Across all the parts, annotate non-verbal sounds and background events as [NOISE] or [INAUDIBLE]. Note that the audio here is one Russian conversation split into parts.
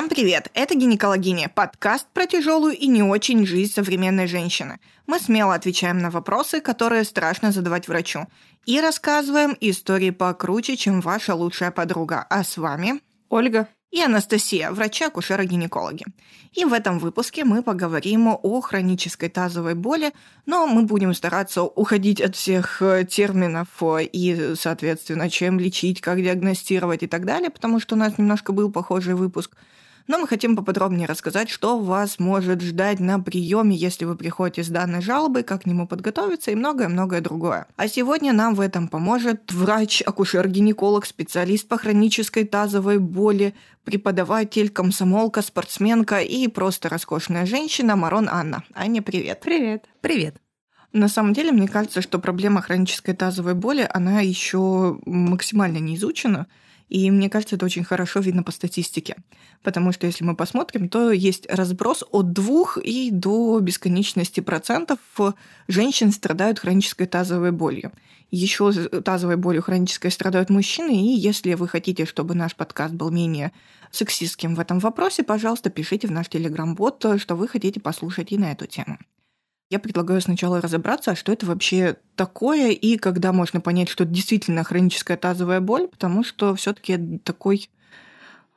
Всем привет! Это «Гинекологиня» – подкаст про тяжелую и не очень жизнь современной женщины. Мы смело отвечаем на вопросы, которые страшно задавать врачу, и рассказываем истории покруче, чем ваша лучшая подруга. А с вами Ольга и Анастасия, врачи-акушеры-гинекологи. И в этом выпуске мы поговорим о хронической тазовой боли, но мы будем стараться уходить от всех э, терминов э, и, соответственно, чем лечить, как диагностировать и так далее, потому что у нас немножко был похожий выпуск – но мы хотим поподробнее рассказать, что вас может ждать на приеме, если вы приходите с данной жалобой, как к нему подготовиться и многое-многое другое. А сегодня нам в этом поможет врач, акушер-гинеколог, специалист по хронической тазовой боли, преподаватель, комсомолка, спортсменка и просто роскошная женщина Марон Анна. Аня, привет. Привет. Привет. На самом деле, мне кажется, что проблема хронической тазовой боли, она еще максимально не изучена. И мне кажется, это очень хорошо видно по статистике. Потому что если мы посмотрим, то есть разброс от двух и до бесконечности процентов женщин страдают хронической тазовой болью. Еще тазовой болью хронической страдают мужчины, и если вы хотите, чтобы наш подкаст был менее сексистским в этом вопросе, пожалуйста, пишите в наш телеграм-бот, что вы хотите послушать и на эту тему. Я предлагаю сначала разобраться, что это вообще такое и когда можно понять, что это действительно хроническая тазовая боль, потому что все-таки такой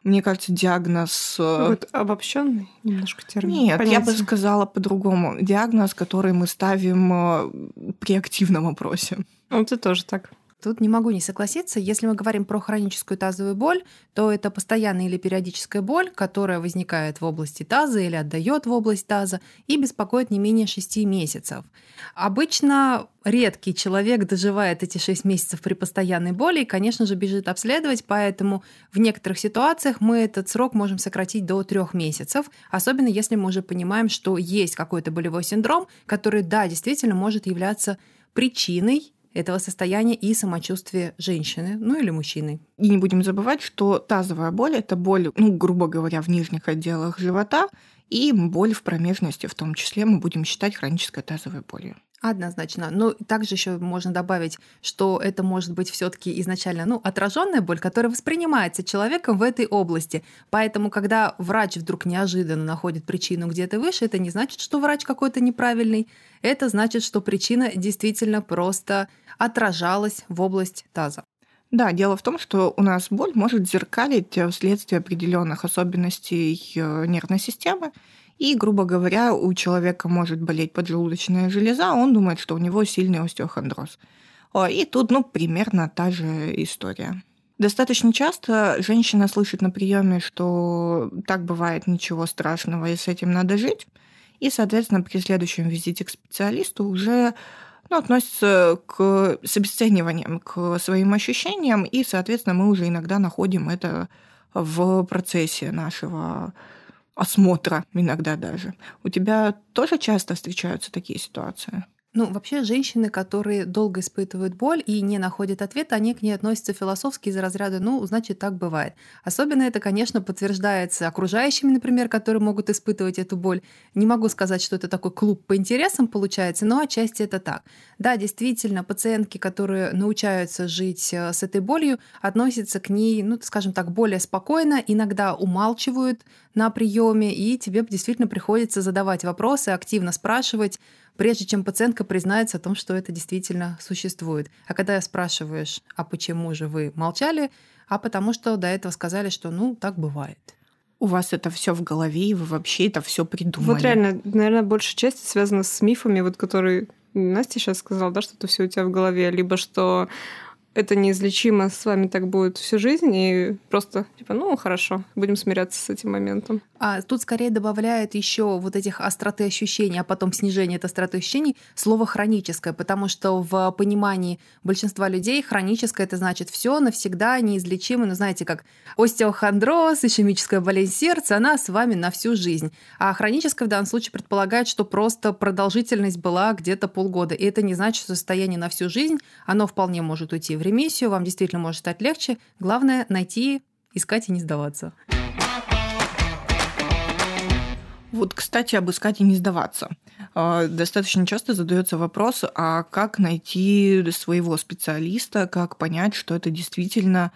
мне кажется, диагноз... Э, вот обобщенный немножко термин. Нет, понятие. я бы сказала по-другому. Диагноз, который мы ставим э, при активном опросе. Ну, это тоже так. Тут не могу не согласиться. Если мы говорим про хроническую тазовую боль, то это постоянная или периодическая боль, которая возникает в области таза или отдает в область таза и беспокоит не менее 6 месяцев. Обычно редкий человек доживает эти 6 месяцев при постоянной боли и, конечно же, бежит обследовать, поэтому в некоторых ситуациях мы этот срок можем сократить до 3 месяцев, особенно если мы уже понимаем, что есть какой-то болевой синдром, который, да, действительно может являться причиной этого состояния и самочувствия женщины, ну или мужчины. И не будем забывать, что тазовая боль – это боль, ну, грубо говоря, в нижних отделах живота, и боль в промежности в том числе мы будем считать хронической тазовой болью. Однозначно. Но также еще можно добавить, что это может быть все-таки изначально ну, отраженная боль, которая воспринимается человеком в этой области. Поэтому, когда врач вдруг неожиданно находит причину где-то выше, это не значит, что врач какой-то неправильный. Это значит, что причина действительно просто отражалась в область таза. Да, дело в том, что у нас боль может зеркалить вследствие определенных особенностей э, нервной системы. И, грубо говоря, у человека может болеть поджелудочная железа, он думает, что у него сильный остеохондроз. И тут, ну, примерно та же история. Достаточно часто женщина слышит на приеме, что так бывает, ничего страшного, и с этим надо жить. И, соответственно, при следующем визите к специалисту уже ну, относится к, с обесцениванием к своим ощущениям, и, соответственно, мы уже иногда находим это в процессе нашего осмотра иногда даже. У тебя тоже часто встречаются такие ситуации? Ну, вообще, женщины, которые долго испытывают боль и не находят ответа, они к ней относятся философски из разряда «ну, значит, так бывает». Особенно это, конечно, подтверждается окружающими, например, которые могут испытывать эту боль. Не могу сказать, что это такой клуб по интересам получается, но отчасти это так. Да, действительно, пациентки, которые научаются жить э, с этой болью, относятся к ней, ну, скажем так, более спокойно, иногда умалчивают на приеме, и тебе действительно приходится задавать вопросы, активно спрашивать, прежде чем пациентка признается о том, что это действительно существует. А когда спрашиваешь, а почему же вы молчали, а потому что до этого сказали, что ну так бывает. У вас это все в голове, и вы вообще это все придумали. Вот реально, наверное, большая часть связана с мифами, вот которые Настя сейчас сказала, да, что это все у тебя в голове, либо что это неизлечимо, с вами так будет всю жизнь, и просто, типа, ну, хорошо, будем смиряться с этим моментом. А тут скорее добавляет еще вот этих остроты ощущений, а потом снижение этой остроты ощущений слово хроническое, потому что в понимании большинства людей хроническое это значит все навсегда неизлечимо, ну, знаете, как остеохондроз, ишемическая болезнь сердца, она с вами на всю жизнь. А хроническое в данном случае предполагает, что просто продолжительность была где-то полгода, и это не значит, что состояние на всю жизнь, оно вполне может уйти в ремиссию, вам действительно может стать легче. Главное найти, искать и не сдаваться. Вот, кстати, об искать и не сдаваться. А, достаточно часто задается вопрос, а как найти своего специалиста, как понять, что это действительно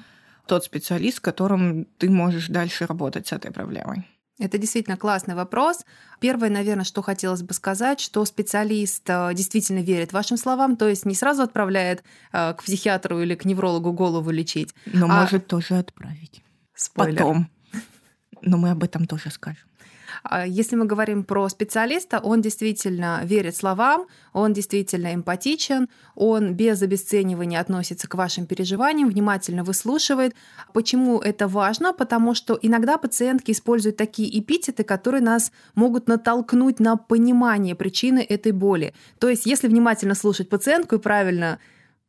тот специалист, с которым ты можешь дальше работать с этой проблемой. Это действительно классный вопрос. Первое, наверное, что хотелось бы сказать, что специалист э, действительно верит вашим словам, то есть не сразу отправляет э, к психиатру или к неврологу голову лечить. Но а... может тоже отправить. Спойлер. Потом. Но мы об этом тоже скажем. А если мы говорим про специалиста, он действительно верит словам, он действительно эмпатичен, он без обесценивания относится к вашим переживаниям, внимательно выслушивает. Почему это важно? Потому что иногда пациентки используют такие эпитеты, которые нас могут натолкнуть на понимание причины этой боли. То есть, если внимательно слушать пациентку и правильно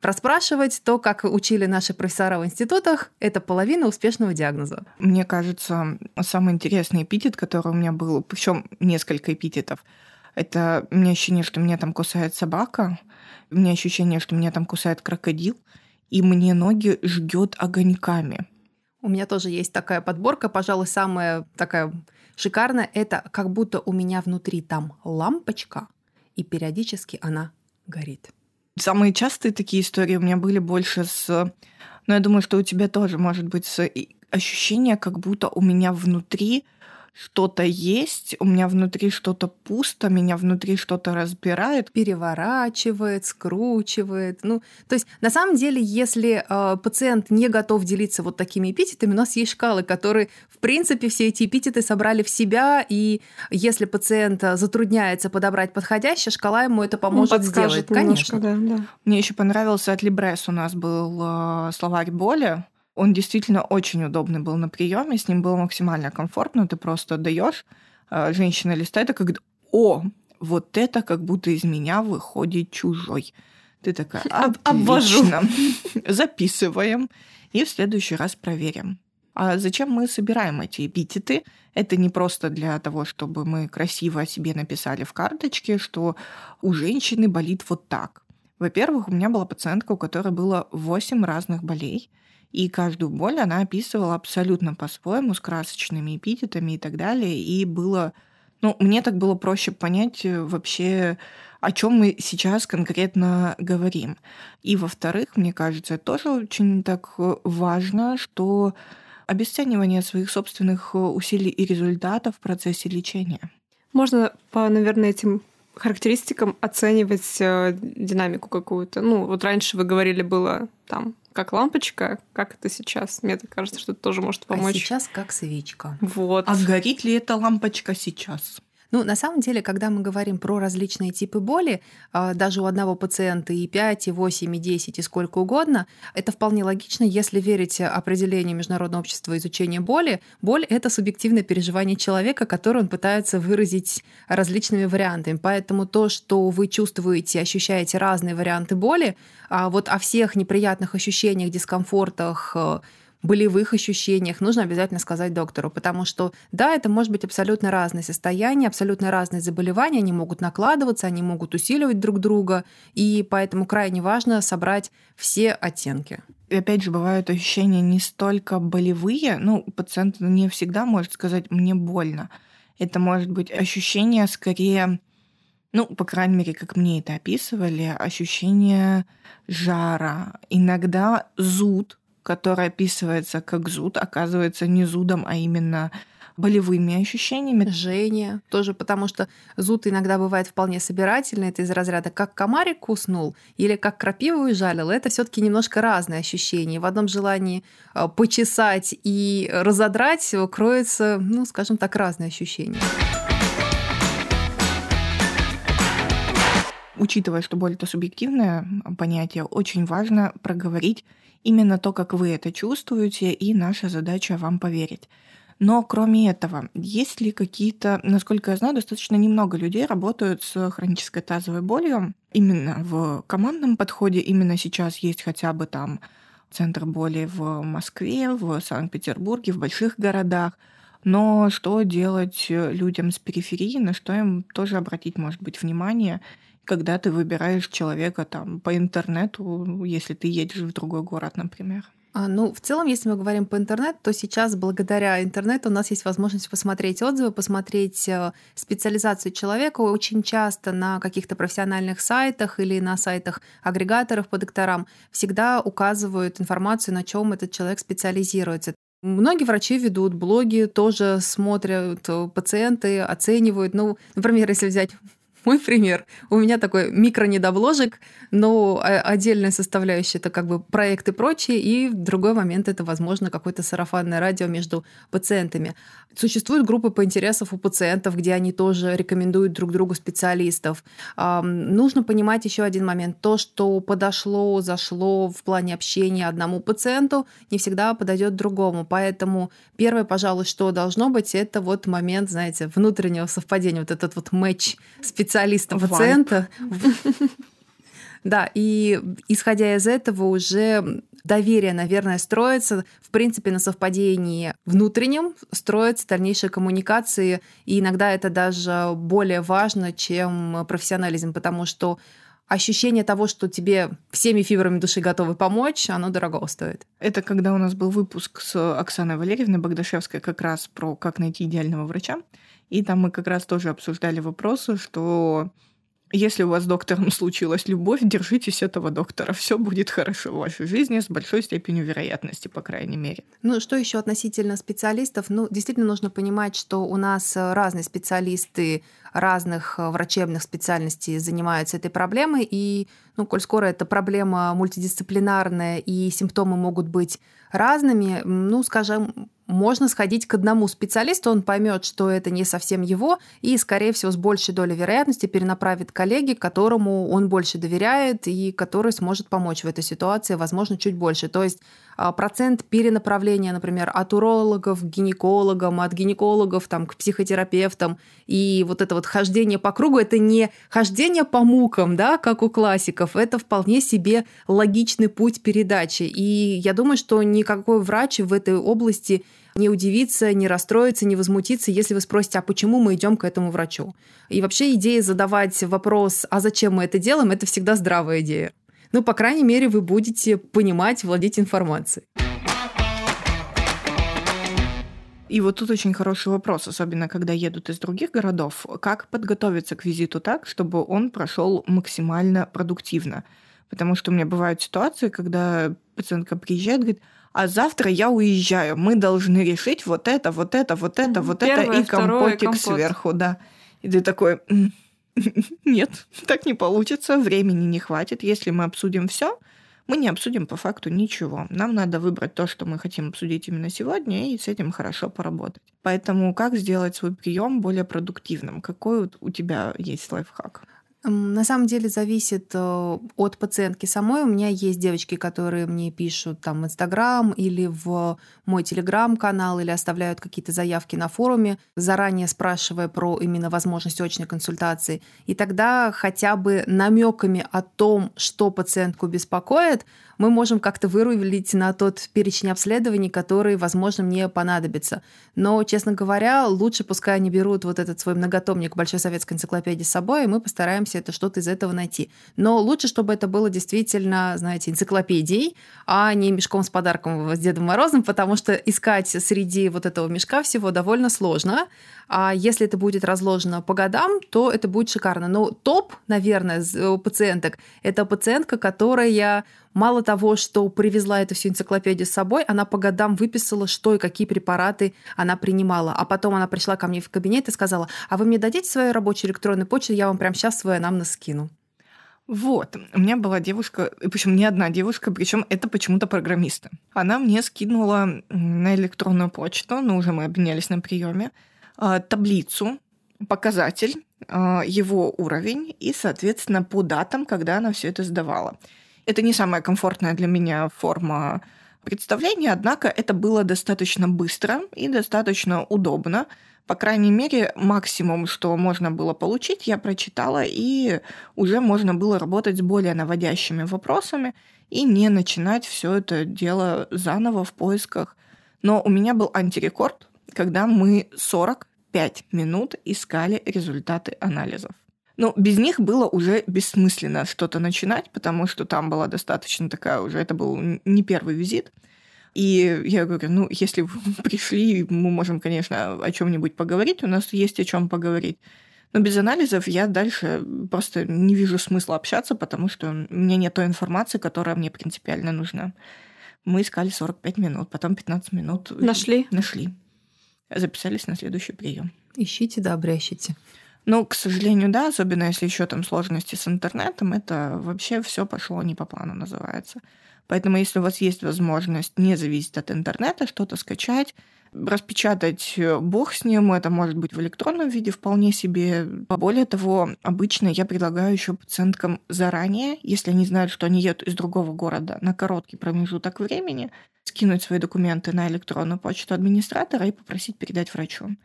расспрашивать то, как учили наши профессора в институтах, это половина успешного диагноза. Мне кажется, самый интересный эпитет, который у меня был, причем несколько эпитетов, это у меня ощущение, что меня там кусает собака, у меня ощущение, что меня там кусает крокодил, и мне ноги жгет огоньками. У меня тоже есть такая подборка, пожалуй, самая такая шикарная. Это как будто у меня внутри там лампочка, и периодически она горит. Самые частые такие истории у меня были больше с... Ну, я думаю, что у тебя тоже может быть с ощущение, как будто у меня внутри что-то есть, у меня внутри что-то пусто, меня внутри что-то разбирает. Переворачивает, скручивает. Ну, то есть, на самом деле, если э, пациент не готов делиться вот такими эпитетами, у нас есть шкалы, которые, в принципе, все эти эпитеты собрали в себя, и если пациент затрудняется подобрать подходящее, шкала ему это поможет ну, сделать. Конечно. Да, да. Мне еще понравился от Либрес у нас был э, словарь боли, он действительно очень удобный был на приеме, с ним было максимально комфортно. Ты просто даешь, а, женщина листает, и как о, вот это как будто из меня выходит чужой. Ты такая, [LAUGHS] обвожу. [LAUGHS] Записываем и в следующий раз проверим. А зачем мы собираем эти эпитеты? Это не просто для того, чтобы мы красиво о себе написали в карточке, что у женщины болит вот так. Во-первых, у меня была пациентка, у которой было 8 разных болей, и каждую боль она описывала абсолютно по-своему, с красочными эпитетами и так далее. И было... Ну, мне так было проще понять э, вообще, о чем мы сейчас конкретно говорим. И во-вторых, мне кажется, тоже очень так э, важно, что обесценивание своих собственных э, усилий и результатов в процессе лечения. Можно по, наверное, этим характеристикам оценивать динамику какую-то. Ну, вот раньше вы говорили, было там как лампочка, как это сейчас? Мне так кажется, что это тоже может а помочь. А сейчас как свечка. Вот. А горит ли эта лампочка сейчас? Ну, на самом деле, когда мы говорим про различные типы боли, а, даже у одного пациента и 5, и 8, и 10, и сколько угодно, это вполне логично, если верить определению Международного общества изучения боли. Боль — это субъективное переживание человека, которое он пытается выразить различными вариантами. Поэтому то, что вы чувствуете, ощущаете разные варианты боли, а вот о всех неприятных ощущениях, дискомфортах, болевых ощущениях нужно обязательно сказать доктору, потому что, да, это может быть абсолютно разные состояния, абсолютно разные заболевания, они могут накладываться, они могут усиливать друг друга, и поэтому крайне важно собрать все оттенки. И опять же, бывают ощущения не столько болевые, ну, пациент не всегда может сказать «мне больно». Это может быть ощущение скорее ну, по крайней мере, как мне это описывали, ощущение жара, иногда зуд, который описывается как зуд, оказывается не зудом, а именно болевыми ощущениями. Жжение тоже, потому что зуд иногда бывает вполне собирательный. Это из разряда как комарик куснул или как крапиву ужалил. Это все таки немножко разные ощущения. В одном желании э, почесать и разодрать кроется, ну, скажем так, разные ощущения. Учитывая, что боль это субъективное понятие, очень важно проговорить именно то, как вы это чувствуете, и наша задача вам поверить. Но кроме этого, есть ли какие-то, насколько я знаю, достаточно немного людей работают с хронической тазовой болью. Именно в командном подходе именно сейчас есть хотя бы там центр боли в Москве, в Санкт-Петербурге, в больших городах. Но что делать людям с периферии, на что им тоже обратить, может быть, внимание – когда ты выбираешь человека там по интернету, если ты едешь в другой город, например. А, ну, в целом, если мы говорим по интернету, то сейчас благодаря интернету у нас есть возможность посмотреть отзывы, посмотреть э, специализацию человека. Очень часто на каких-то профессиональных сайтах или на сайтах агрегаторов по докторам всегда указывают информацию, на чем этот человек специализируется. Многие врачи ведут блоги, тоже смотрят э, пациенты, оценивают. Ну, например, если взять [LAUGHS] мой пример. У меня такой микро-недобложек, но отдельная составляющая это как бы проект и прочее, и в другой момент это, возможно, какое-то сарафанное радио между пациентами. Существуют группы по интересам у пациентов, где они тоже рекомендуют друг другу специалистов. Нужно понимать еще один момент. То, что подошло, зашло в плане общения одному пациенту, не всегда подойдет другому. Поэтому первое, пожалуй, что должно быть, это вот момент, знаете, внутреннего совпадения, вот этот вот матч специалиста пациента. [LAUGHS] Да, и исходя из этого уже доверие, наверное, строится, в принципе, на совпадении внутреннем, строятся дальнейшие коммуникации, и иногда это даже более важно, чем профессионализм, потому что ощущение того, что тебе всеми фибрами души готовы помочь, оно дорого стоит. Это когда у нас был выпуск с Оксаной Валерьевной Богдашевской как раз про как найти идеального врача. И там мы как раз тоже обсуждали вопросы, что если у вас с доктором [LAUGHS] случилась любовь, держитесь этого доктора. Все будет хорошо в вашей жизни с большой степенью вероятности, по крайней мере. Ну, что еще относительно специалистов? Ну, действительно нужно понимать, что у нас разные специалисты разных врачебных специальностей занимаются этой проблемой. И, ну, коль скоро эта проблема мультидисциплинарная и симптомы могут быть разными, ну, скажем, можно сходить к одному специалисту, он поймет, что это не совсем его, и, скорее всего, с большей долей вероятности перенаправит коллеге, которому он больше доверяет и который сможет помочь в этой ситуации, возможно, чуть больше. То есть процент перенаправления, например, от урологов к гинекологам, от гинекологов там, к психотерапевтам, и вот это вот хождение по кругу, это не хождение по мукам, да, как у классиков, это вполне себе логичный путь передачи. И я думаю, что никакой врач в этой области не удивиться, не расстроиться, не возмутиться, если вы спросите, а почему мы идем к этому врачу? И вообще идея задавать вопрос, а зачем мы это делаем, это всегда здравая идея. Ну, по крайней мере, вы будете понимать, владеть информацией. И вот тут очень хороший вопрос, особенно когда едут из других городов. Как подготовиться к визиту так, чтобы он прошел максимально продуктивно? Потому что у меня бывают ситуации, когда пациентка приезжает, говорит, а завтра я уезжаю, мы должны решить вот это, вот это, вот это, вот Первое, это и компотик компот. сверху, да. И ты такой, [LAUGHS] нет, так не получится, времени не хватит. Если мы обсудим все, мы не обсудим по факту ничего. Нам надо выбрать то, что мы хотим обсудить именно сегодня, и с этим хорошо поработать. Поэтому как сделать свой прием более продуктивным? Какой у тебя есть лайфхак? На самом деле зависит э, от пациентки самой. У меня есть девочки, которые мне пишут там в Инстаграм или в мой Телеграм-канал, или оставляют какие-то заявки на форуме, заранее спрашивая про именно возможность очной консультации. И тогда хотя бы намеками о том, что пациентку беспокоит, мы можем как-то вырулить на тот перечень обследований, который, возможно, мне понадобится. Но, честно говоря, лучше пускай они берут вот этот свой многотомник Большой советской энциклопедии с собой, и мы постараемся это что-то из этого найти. Но лучше, чтобы это было действительно, знаете, энциклопедией, а не мешком с подарком с Дедом Морозом, потому что искать среди вот этого мешка всего довольно сложно. А если это будет разложено по годам, то это будет шикарно. Но топ, наверное, пациенток – это пациентка, которая мало того, что привезла эту всю энциклопедию с собой, она по годам выписала, что и какие препараты она принимала. А потом она пришла ко мне в кабинет и сказала, а вы мне дадите свою рабочую электронную почту, я вам прямо сейчас свой анамнез скину. Вот, у меня была девушка, причем не одна девушка, причем это почему-то программисты. Она мне скинула на электронную почту, ну уже мы обменялись на приеме, а, таблицу, показатель, а, его уровень и, соответственно, по датам, когда она все это сдавала. Это не самая комфортная для меня форма представления, однако это было достаточно быстро и достаточно удобно. По крайней мере, максимум, что можно было получить, я прочитала, и уже можно было работать с более наводящими вопросами и не начинать все это дело заново в поисках. Но у меня был антирекорд, когда мы 45 минут искали результаты анализов. Но без них было уже бессмысленно что-то начинать, потому что там была достаточно такая уже, это был не первый визит. И я говорю, ну, если вы [LAUGHS] пришли, мы можем, конечно, о чем-нибудь поговорить, у нас есть о чем поговорить. Но без анализов я дальше просто не вижу смысла общаться, потому что у меня нет той информации, которая мне принципиально нужна. Мы искали 45 минут, потом 15 минут. Нашли? Нашли. Записались на следующий прием. Ищите, да, обрящите. Ну, к сожалению, да, особенно если еще там сложности с интернетом, это вообще все пошло не по плану, называется. Поэтому, если у вас есть возможность не зависеть от интернета, что-то скачать, распечатать э, бог с ним, это может быть в электронном виде вполне себе. Более того, обычно я предлагаю еще пациенткам заранее, если они знают, что они едут из другого города на короткий промежуток времени, скинуть свои документы на электронную почту администратора и попросить передать врачу.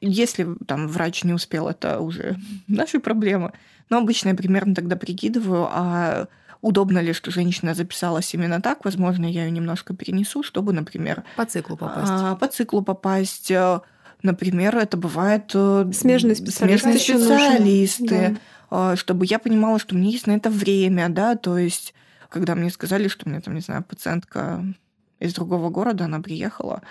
Если там врач не успел, это уже [LAUGHS] наши проблемы. Но обычно я примерно тогда прикидываю, а удобно ли, что женщина записалась именно так. Возможно, я ее немножко перенесу, чтобы, например... По циклу попасть. А, по циклу попасть. Например, это бывает... Э, смежные специалисты. Смежные специалисты. Да. Чтобы я понимала, что меня есть на это время, да, то есть когда мне сказали, что у меня там, не знаю, пациентка из другого города, она приехала,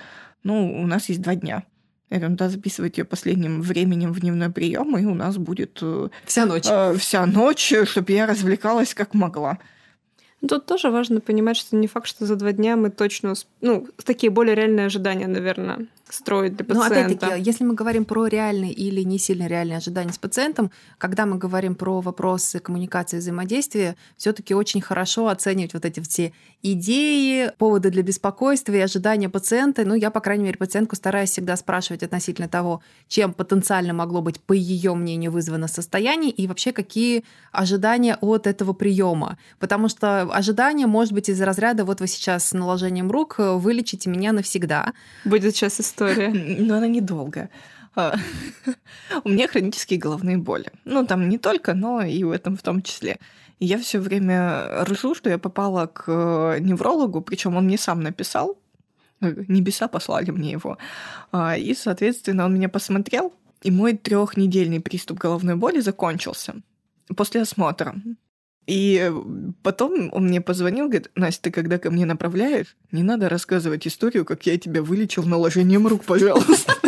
ну, у нас есть два дня. Я говорю, да, записывать ее последним временем в дневной прием, и у нас будет э, вся ночь. Э, вся ночь, чтобы я развлекалась как могла. Тут тоже важно понимать, что не факт, что за два дня мы точно... Ну, такие более реальные ожидания, наверное строить для пациента. Но опять-таки, если мы говорим про реальные или не сильно реальные ожидания с пациентом, когда мы говорим про вопросы коммуникации и взаимодействия, все таки очень хорошо оценивать вот эти все идеи, поводы для беспокойства и ожидания пациента. Ну, я, по крайней мере, пациентку стараюсь всегда спрашивать относительно того, чем потенциально могло быть, по ее мнению, вызвано состояние и вообще какие ожидания от этого приема. Потому что ожидание может быть из разряда «вот вы сейчас с наложением рук вылечите меня навсегда». Будет сейчас история. Но она недолго. А, [LAUGHS] у меня хронические головные боли. Ну, там не только, но и в этом в том числе. И я все время ржу, что я попала к неврологу, причем он мне сам написал, небеса послали мне его. А, и, соответственно, он меня посмотрел, и мой трехнедельный приступ головной боли закончился после осмотра. И потом он мне позвонил, говорит, Настя, ты когда ко мне направляешь, не надо рассказывать историю, как я тебя вылечил наложением рук, пожалуйста. [LAUGHS]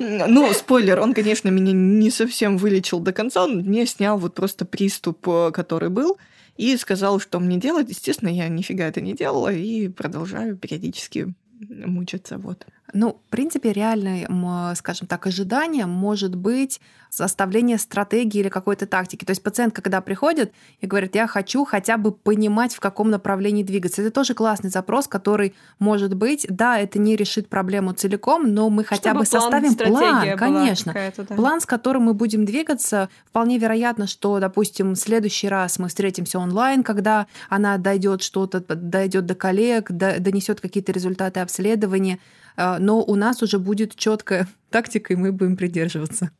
Ну, спойлер, он, конечно, меня не совсем вылечил до конца, он мне снял вот просто приступ, э, который был, и сказал, что мне делать. Естественно, я нифига это не делала и продолжаю периодически мучиться. Вот. Ну, в принципе, реальное, скажем так, ожидание может быть составление стратегии или какой-то тактики. То есть пациент, когда приходит и говорит, я хочу хотя бы понимать, в каком направлении двигаться. Это тоже классный запрос, который может быть, да, это не решит проблему целиком, но мы хотя Чтобы бы план, составим план, конечно. Да. План, с которым мы будем двигаться. Вполне вероятно, что, допустим, в следующий раз мы встретимся онлайн, когда она дойдет что-то, дойдет до коллег, донесет какие-то результаты обследования но у нас уже будет четкая [LAUGHS] тактика, и мы будем придерживаться.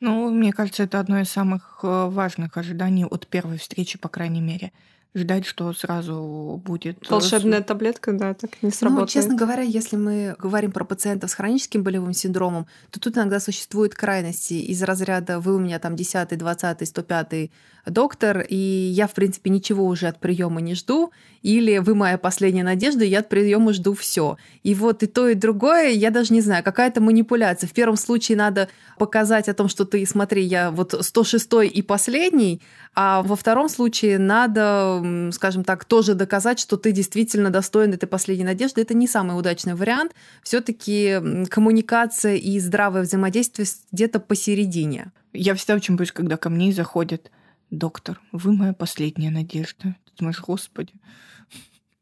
Ну, мне кажется, это одно из самых э, важных ожиданий от первой встречи, по крайней мере ждать, что сразу будет... Э, Волшебная таблетка, да, так не сработает. Ну, честно говоря, если мы говорим про пациентов с хроническим болевым синдромом, то тут иногда существуют крайности из разряда «вы у меня там 10, 20, 105 доктор, и я, в принципе, ничего уже от приема не жду, или вы моя последняя надежда, и я от приема жду все. И вот и то, и другое, я даже не знаю, какая-то манипуляция. В первом случае надо показать о том, что ты, смотри, я вот 106 и последний, а во втором случае надо, скажем так, тоже доказать, что ты действительно достоин этой последней надежды. Это не самый удачный вариант. Все-таки коммуникация и здравое взаимодействие где-то посередине. Я всегда очень боюсь, когда ко мне заходит доктор, вы моя последняя надежда. Ты думаешь, господи,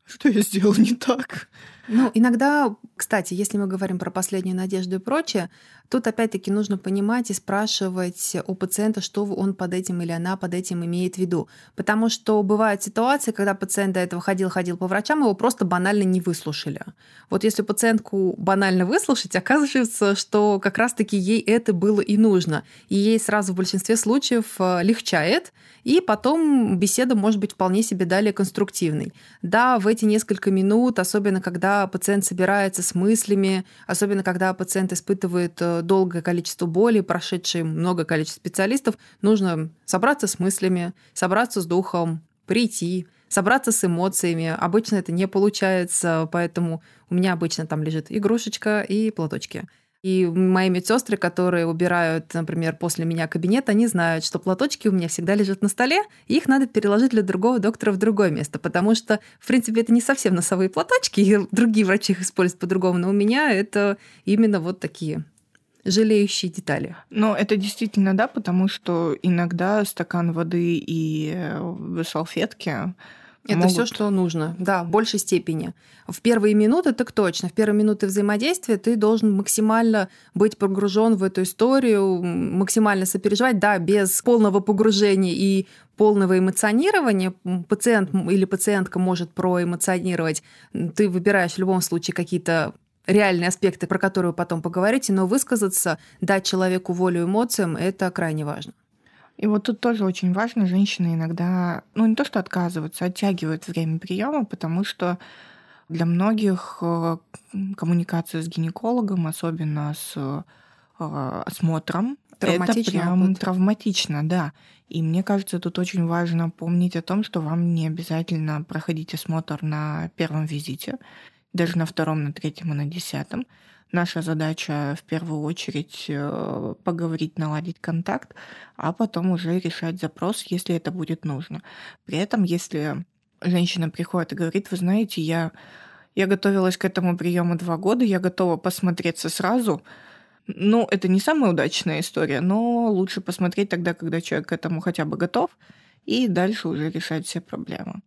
что я сделал не так? Ну, иногда, кстати, если мы говорим про последнюю надежду и прочее, тут опять-таки нужно понимать и спрашивать у пациента, что он под этим или она под этим имеет в виду. Потому что бывают ситуации, когда пациент до этого ходил-ходил по врачам, его просто банально не выслушали. Вот если пациентку банально выслушать, [LAUGHS] оказывается, что как раз-таки ей это было и нужно. И ей сразу в большинстве случаев э, легчает, и потом беседа может быть вполне себе далее конструктивной. Да, в эти несколько минут, особенно когда пациент собирается с мыслями, особенно когда пациент испытывает э, долгое количество боли, прошедший много количества специалистов, нужно собраться с мыслями, собраться с духом, прийти, собраться с эмоциями. Обычно это не получается, поэтому у меня обычно там лежит игрушечка и платочки. И мои медсестры, которые убирают, например, после меня кабинет, они знают, что платочки у меня всегда лежат на столе, и их надо переложить для другого доктора в другое место, потому что, в принципе, это не совсем носовые платочки, и другие врачи их используют по-другому, но у меня это именно вот такие жалеющие детали. Но это действительно да, потому что иногда стакан воды и э, салфетки это могут... все, что нужно, да, в большей степени. В первые минуты так точно. В первые минуты взаимодействия ты должен максимально быть погружен в эту историю, максимально сопереживать, да, без полного погружения и полного эмоционирования. Пациент или пациентка может проэмоционировать. Ты выбираешь в любом случае какие-то реальные аспекты, про которые вы потом поговорите, но высказаться, дать человеку волю эмоциям, это крайне важно. И вот тут тоже очень важно, женщины иногда, ну не то что отказываются, оттягивают время приема, потому что для многих э, коммуникация с гинекологом, особенно с э, осмотром, это прям опыт. травматично, да. И мне кажется, тут очень важно помнить о том, что вам не обязательно проходить осмотр на первом визите, даже на втором, на третьем и на десятом. Наша задача в первую очередь э, поговорить, наладить контакт, а потом уже решать запрос, если это будет нужно. При этом, если женщина приходит и говорит, вы знаете, я, я готовилась к этому приему два года, я готова посмотреться сразу, ну, это не самая удачная история, но лучше посмотреть тогда, когда человек к этому хотя бы готов, и дальше уже решать все проблемы.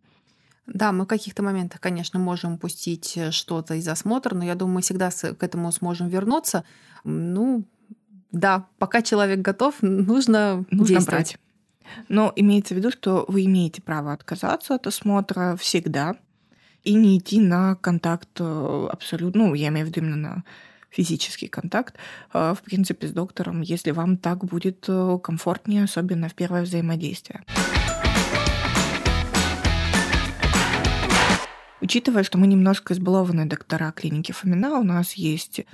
Да, мы в каких-то моментах, конечно, можем упустить э, что-то из осмотра, но я думаю, мы всегда к этому сможем вернуться. Ну, да, пока человек готов, [LAUGHS] нужно, нужно действовать. брать. Но имеется в виду, что вы имеете право отказаться от осмотра всегда и не идти на контакт э, абсолютно, ну, я имею в виду именно на физический контакт, э, в принципе, с доктором, если вам так будет комфортнее, особенно в первое взаимодействие. Учитывая, что мы немножко избалованные доктора клиники Фомина, у нас есть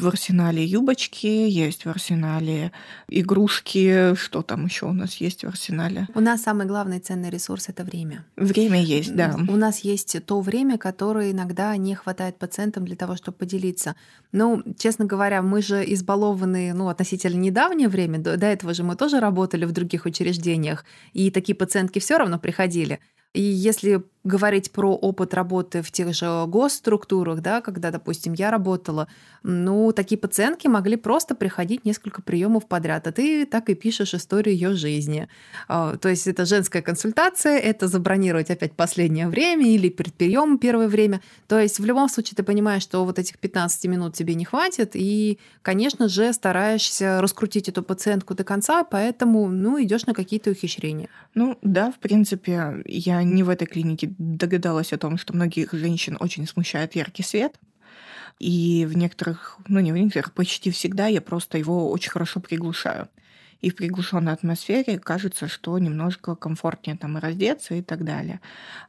в арсенале юбочки, есть в арсенале игрушки, что там еще у нас есть в арсенале? У нас самый главный ценный ресурс это время. Время есть, да. У нас есть то время, которое иногда не хватает пациентам для того, чтобы поделиться. Ну, честно говоря, мы же избалованы, ну, относительно недавнее время. До, до этого же мы тоже работали в других учреждениях, и такие пациентки все равно приходили. И если говорить про опыт работы в тех же госструктурах, да, когда, допустим, я работала, ну, такие пациентки могли просто приходить несколько приемов подряд, а ты так и пишешь историю ее жизни. А, то есть это женская консультация, это забронировать опять последнее время или перед приемом первое время. То есть в любом случае ты понимаешь, что вот этих 15 минут тебе не хватит, и, конечно же, стараешься раскрутить эту пациентку до конца, поэтому, ну, идешь на какие-то ухищрения. Ну, да, в принципе, я не в этой клинике догадалась о том, что многих женщин очень смущает яркий свет. И в некоторых, ну не в некоторых, почти всегда я просто его очень хорошо приглушаю. И в приглушенной атмосфере кажется, что немножко комфортнее там и раздеться и так далее.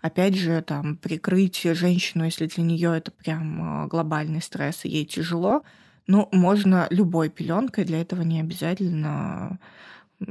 Опять же, там прикрыть женщину, если для нее это прям э, глобальный стресс и ей тяжело, ну, можно любой пеленкой, для этого не обязательно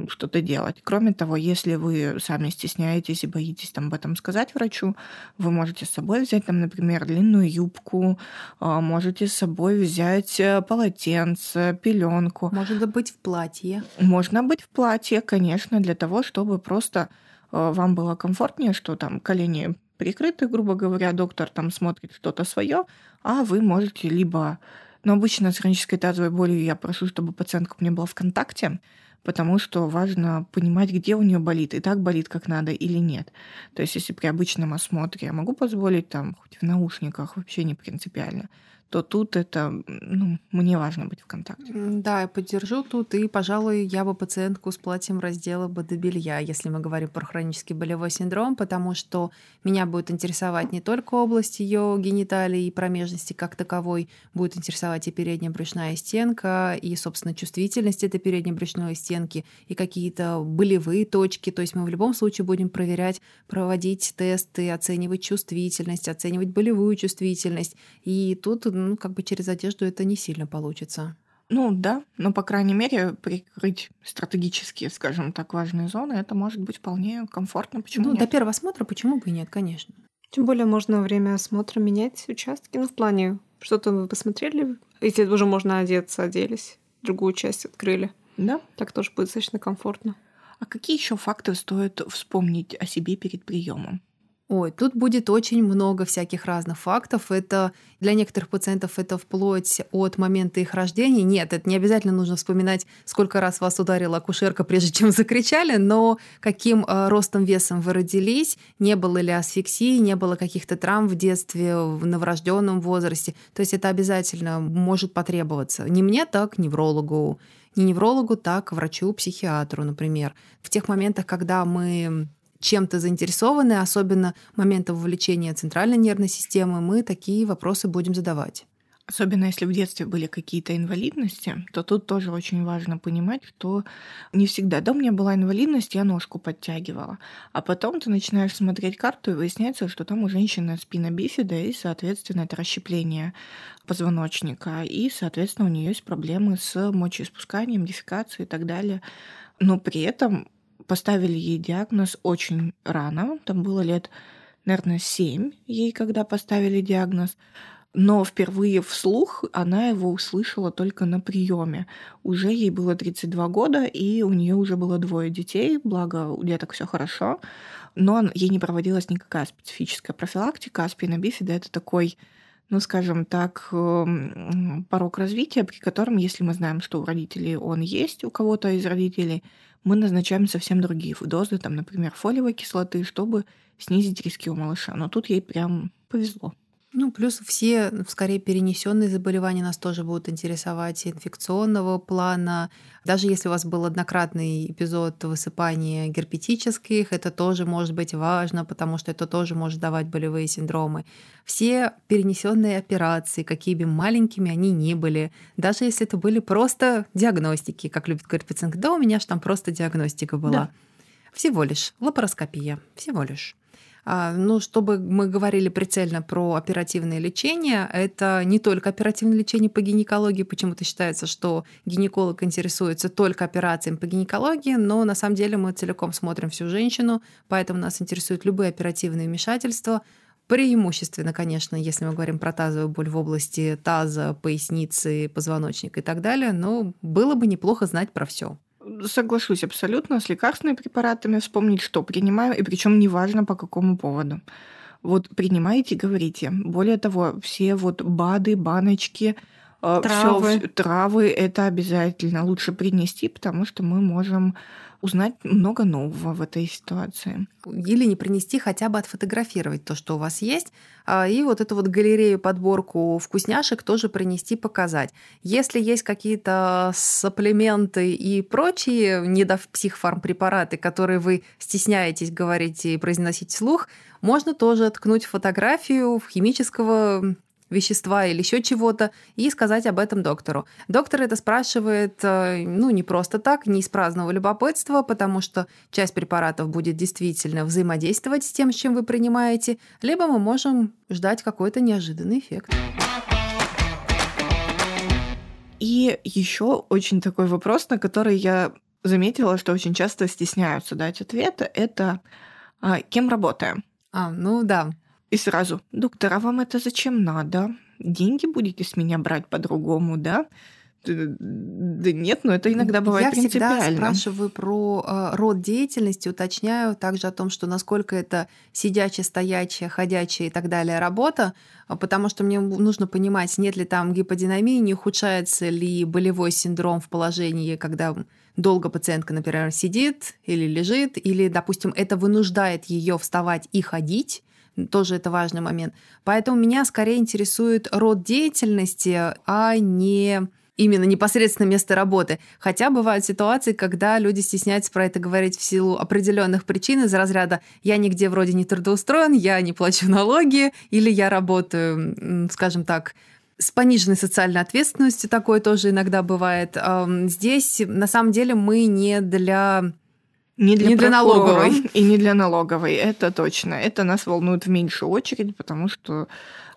что-то делать. Кроме того, если вы сами стесняетесь и боитесь там об этом сказать врачу, вы можете с собой взять там, например, длинную юбку, а, можете с собой взять э, полотенце, пеленку. Можно быть в платье. Можно быть в платье, конечно, для того, чтобы просто э, вам было комфортнее, что там колени прикрыты, грубо говоря, доктор там смотрит что-то свое, а вы можете либо но обычно с хронической тазовой болью я прошу, чтобы пациентка у меня была в контакте, потому что важно понимать, где у нее болит, и так болит, как надо, или нет. То есть, если при обычном осмотре я могу позволить там хоть в наушниках, вообще не принципиально то тут это, ну, мне важно быть в контакте. Да, я поддержу тут, и, пожалуй, я бы пациентку с платьем раздела бы до белья, если мы говорим про хронический болевой синдром, потому что меня будет интересовать не только область ее гениталии и промежности как таковой, будет интересовать и передняя брюшная стенка, и, собственно, чувствительность этой передней брюшной стенки, и какие-то болевые точки. То есть мы в любом случае будем проверять, проводить тесты, оценивать чувствительность, оценивать болевую чувствительность. И тут ну, как бы через одежду это не сильно получится. Ну да, но, по крайней мере, прикрыть стратегические, скажем так, важные зоны, это может быть вполне комфортно. Почему ну, нет? до первого осмотра почему бы и нет, конечно. Тем более можно во время осмотра менять участки. Ну, в плане, что-то вы посмотрели, если уже можно одеться, оделись, другую часть открыли. Да. Так тоже будет достаточно комфортно. А какие еще факты стоит вспомнить о себе перед приемом? Ой, тут будет очень много всяких разных фактов. Это для некоторых пациентов это вплоть от момента их рождения. Нет, это не обязательно нужно вспоминать, сколько раз вас ударила акушерка, прежде чем закричали, но каким э, ростом, весом вы родились, не было ли асфиксии, не было каких-то травм в детстве, в новорожденном возрасте. То есть это обязательно может потребоваться. Не мне, так неврологу, не неврологу, так врачу-психиатру, например. В тех моментах, когда мы чем-то заинтересованы, особенно момента вовлечения центральной нервной системы, мы такие вопросы будем задавать. Особенно если в детстве были какие-то инвалидности, то тут тоже очень важно понимать, что не всегда. Да, у меня была инвалидность, я ножку подтягивала. А потом ты начинаешь смотреть карту, и выясняется, что там у женщины спина бифида, и, соответственно, это расщепление позвоночника. И, соответственно, у нее есть проблемы с мочеиспусканием, дефекацией и так далее. Но при этом поставили ей диагноз очень рано, там было лет, наверное, 7 ей, когда поставили диагноз, но впервые вслух она его услышала только на приеме. Уже ей было 32 года, и у нее уже было двое детей, благо у деток все хорошо, но ей не проводилась никакая специфическая профилактика, а спина бифида это такой ну, скажем так, эм, порог развития, при котором, если мы знаем, что у родителей он есть, у кого-то из родителей, мы назначаем совсем другие дозы, там, например, фолиевой кислоты, чтобы снизить риски у малыша. Но тут ей прям повезло. Ну, плюс все, скорее, перенесенные заболевания нас тоже будут интересовать инфекционного плана. Даже если у вас был однократный эпизод высыпания герпетических, это тоже может быть важно, потому что это тоже может давать болевые синдромы. Все перенесенные операции, какие бы маленькими они ни были, даже если это были просто диагностики, как любит говорить пациент, да, у меня же там просто диагностика была. Да. Всего лишь лапароскопия, всего лишь. А, ну, чтобы мы говорили прицельно про оперативное лечение, это не только оперативное лечение по гинекологии, почему-то считается, что гинеколог интересуется только операциями по гинекологии, но на самом деле мы целиком смотрим всю женщину, поэтому нас интересуют любые оперативные вмешательства, Преимущественно, конечно, если мы говорим про тазовую боль в области таза, поясницы, позвоночника и так далее, но было бы неплохо знать про все. Соглашусь абсолютно. С лекарственными препаратами вспомнить, что принимаю, и причем неважно по какому поводу. Вот принимаете, говорите. Более того, все вот БАДы, баночки, э, травы. Всё, травы это обязательно лучше принести, потому что мы можем узнать много нового в этой ситуации. Или не принести, хотя бы отфотографировать то, что у вас есть, а, и вот эту вот галерею, подборку вкусняшек тоже принести, показать. Если есть какие-то сапплементы и прочие недопсихфармпрепараты, которые вы стесняетесь говорить и произносить вслух, можно тоже ткнуть фотографию химического вещества или еще чего-то, и сказать об этом доктору. Доктор это спрашивает, э, ну, не просто так, не из праздного любопытства, потому что часть препаратов будет действительно взаимодействовать с тем, с чем вы принимаете, либо мы можем ждать какой-то неожиданный эффект. И еще очень такой вопрос, на который я заметила, что очень часто стесняются дать ответ, это а, кем работаем? А, ну да. И сразу, доктор, а вам это зачем надо? Деньги будете с меня брать по-другому, да? Да нет, но это иногда бывает Я принципиально. всегда спрашиваю про э, род деятельности, уточняю также о том, что насколько это сидячая, стоячая, ходячая и так далее работа, а, потому что мне нужно понимать, нет ли там гиподинамии, не ухудшается ли болевой синдром в положении, когда долго пациентка, например, сидит или лежит, или, допустим, это вынуждает ее вставать и ходить, тоже это важный момент. Поэтому меня скорее интересует род деятельности, а не именно непосредственно место работы. Хотя бывают ситуации, когда люди стесняются про это говорить в силу определенных причин из разряда «я нигде вроде не трудоустроен, я не плачу налоги» или «я работаю, скажем так, с пониженной социальной ответственностью, такое тоже иногда бывает. Здесь, на самом деле, мы не для не для, не для налоговой. [LAUGHS] И не для налоговой, это точно. Это нас волнует в меньшую очередь, потому что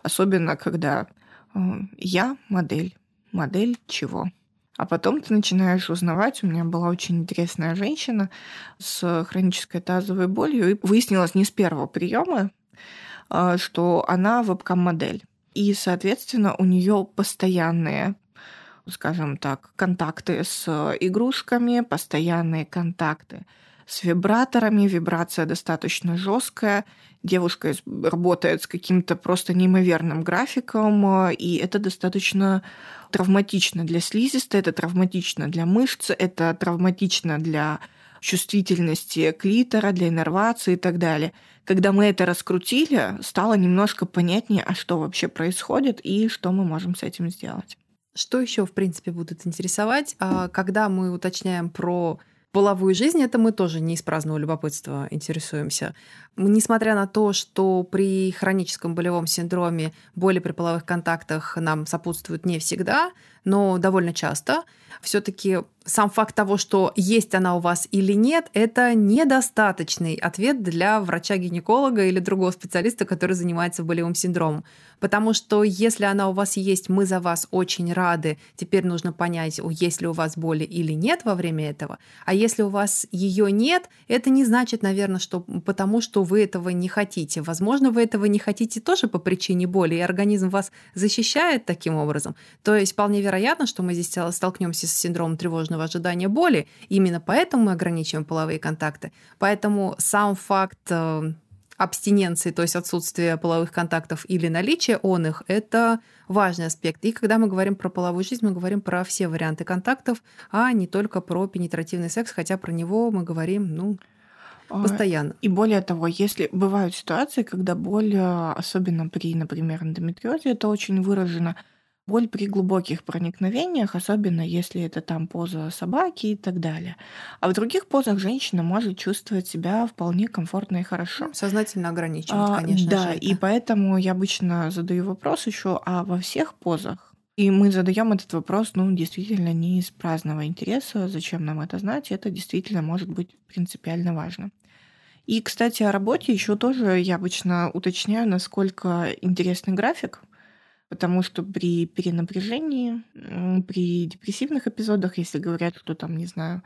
особенно когда э, я модель. Модель чего? А потом ты начинаешь узнавать, у меня была очень интересная женщина с хронической тазовой болью, и выяснилось не с первого приема, а, что она вебкам-модель. И, соответственно, у нее постоянные скажем так, контакты с игрушками, постоянные контакты с вибраторами, вибрация достаточно жесткая, девушка работает с каким-то просто неимоверным графиком, и это достаточно травматично для слизистой, это травматично для мышц, это травматично для чувствительности клитора, для иннервации и так далее. Когда мы это раскрутили, стало немножко понятнее, а что вообще происходит и что мы можем с этим сделать. Что еще, в принципе, будут интересовать, а, когда мы уточняем про половую жизнь, это мы тоже не из праздного любопытства интересуемся. Несмотря на то, что при хроническом болевом синдроме боли при половых контактах нам сопутствуют не всегда, но довольно часто, все-таки сам факт того, что есть она у вас или нет, это недостаточный ответ для врача-гинеколога или другого специалиста, который занимается болевым синдромом. Потому что если она у вас есть, мы за вас очень рады. Теперь нужно понять, есть ли у вас боли или нет во время этого. А если у вас ее нет, это не значит, наверное, что потому что вы этого не хотите. Возможно, вы этого не хотите тоже по причине боли, и организм вас защищает таким образом. То есть вполне вероятно, что мы здесь столкнемся с синдромом тревожного ожидания боли. Именно поэтому мы ограничиваем половые контакты. Поэтому сам факт э, абстиненции, то есть отсутствие половых контактов или наличие он их, это важный аспект. И когда мы говорим про половую жизнь, мы говорим про все варианты контактов, а не только про пенетративный секс, хотя про него мы говорим, ну, а, постоянно. И более того, если бывают ситуации, когда боль, э, особенно при, например, эндометриозе, это очень выражено, боль при глубоких проникновениях, особенно если это там поза собаки и так далее. А в других позах женщина может чувствовать себя вполне комфортно и хорошо. Сознательно ограничивать, а, конечно. Да, же, и поэтому я обычно задаю вопрос еще, а во всех позах и мы задаем этот вопрос, ну, действительно, не из праздного интереса, зачем нам это знать, это действительно может быть принципиально важно. И, кстати, о работе еще тоже я обычно уточняю, насколько интересный график – Потому что при перенапряжении, при депрессивных эпизодах, если говорят, что там, не знаю,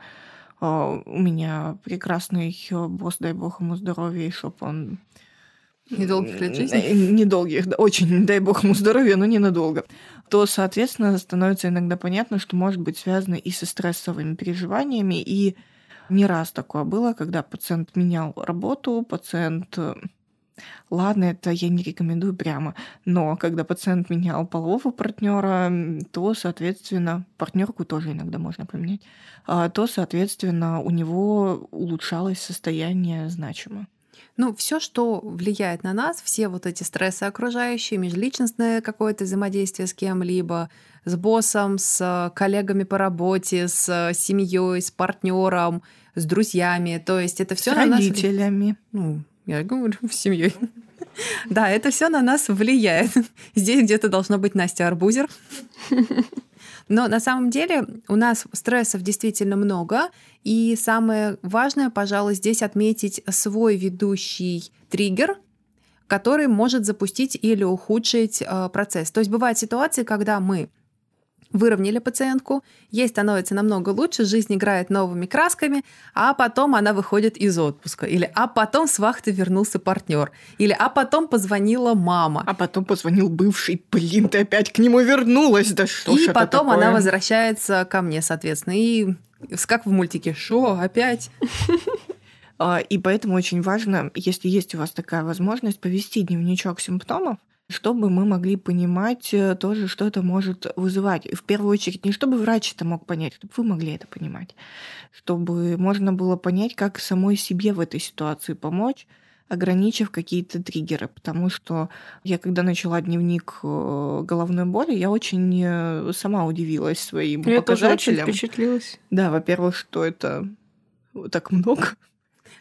а, у меня прекрасный босс, дай бог ему здоровья, и чтоб он Недолгих лет жизни? Недолгих, да, очень, дай бог ему здоровья, но ненадолго. То, соответственно, становится иногда понятно, что может быть связано и со стрессовыми переживаниями, и не раз такое было, когда пациент менял работу, пациент э, Ладно, это я не рекомендую прямо, но когда пациент менял полового партнера, то, соответственно, партнерку тоже иногда можно поменять, а, то, соответственно, у него улучшалось состояние значимо. Ну, все, что влияет на нас, все вот эти стрессы окружающие, межличностное какое-то взаимодействие с кем-либо, с боссом, с коллегами по работе, с семьей, с партнером, с друзьями. То есть это все с родителями. Нас... Ну, я говорю, [LAUGHS] в семье. Да, это все на нас влияет. [LAUGHS] Здесь где-то должно быть Настя Арбузер. [LAUGHS] Но на самом деле у нас стрессов действительно много, и самое важное, пожалуй, здесь отметить свой ведущий триггер, который может запустить или ухудшить э, процесс. То есть бывают ситуации, когда мы выровняли пациентку, ей становится намного лучше, жизнь играет новыми красками, а потом она выходит из отпуска. Или а потом с вахты вернулся партнер. Или а потом позвонила мама. А потом позвонил бывший, блин, ты опять к нему вернулась, да что И потом такое? она возвращается ко мне, соответственно. И как в мультике, шо, опять? [LAUGHS] А, и поэтому очень важно, если есть у вас такая возможность, повести дневничок симптомов, чтобы мы могли понимать э, тоже, что это может вызывать. И в первую очередь, не чтобы врач это мог понять, чтобы вы могли это понимать, чтобы можно было понять, как самой себе в этой ситуации помочь, ограничив какие-то триггеры, потому что я, когда начала дневник э, головной боли, я очень э, сама удивилась своим я показателям. Я тоже очень впечатлилась. Да, во-первых, что это так много.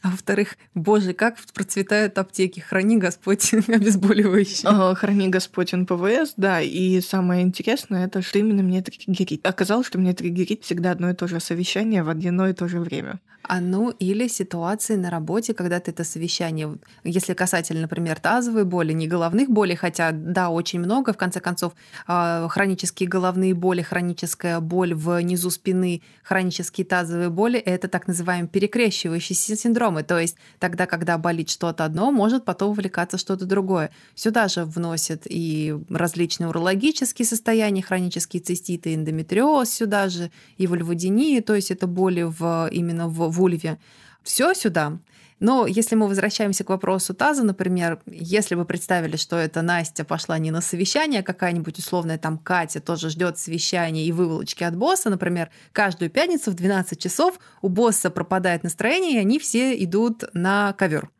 А во-вторых, боже, как процветают аптеки. Храни Господь [LAUGHS] обезболивающие. Храни Господь НПВС, да. И самое интересное, это что именно мне триггерит. Оказалось, что мне триггерит всегда одно и то же совещание в одно и то же время. А ну или ситуации на работе, когда ты это совещание, если касательно, например, тазовой боли, не головных болей, хотя да, очень много, в конце концов, а, хронические головные боли, хроническая боль внизу спины, хронические тазовые боли, это так называемые перекрещивающиеся синдромы, то есть тогда, когда болит что-то одно, может потом увлекаться что-то другое. Сюда же вносят и различные урологические состояния, хронические циститы, эндометриоз сюда же, и вульводинии, то есть это боли в, именно в вульве. Все сюда. Но если мы возвращаемся к вопросу таза, например, если вы представили, что это Настя пошла не на совещание, а какая-нибудь условная там Катя тоже ждет совещания и выволочки от босса, например, каждую пятницу в 12 часов у босса пропадает настроение, и они все идут на ковер,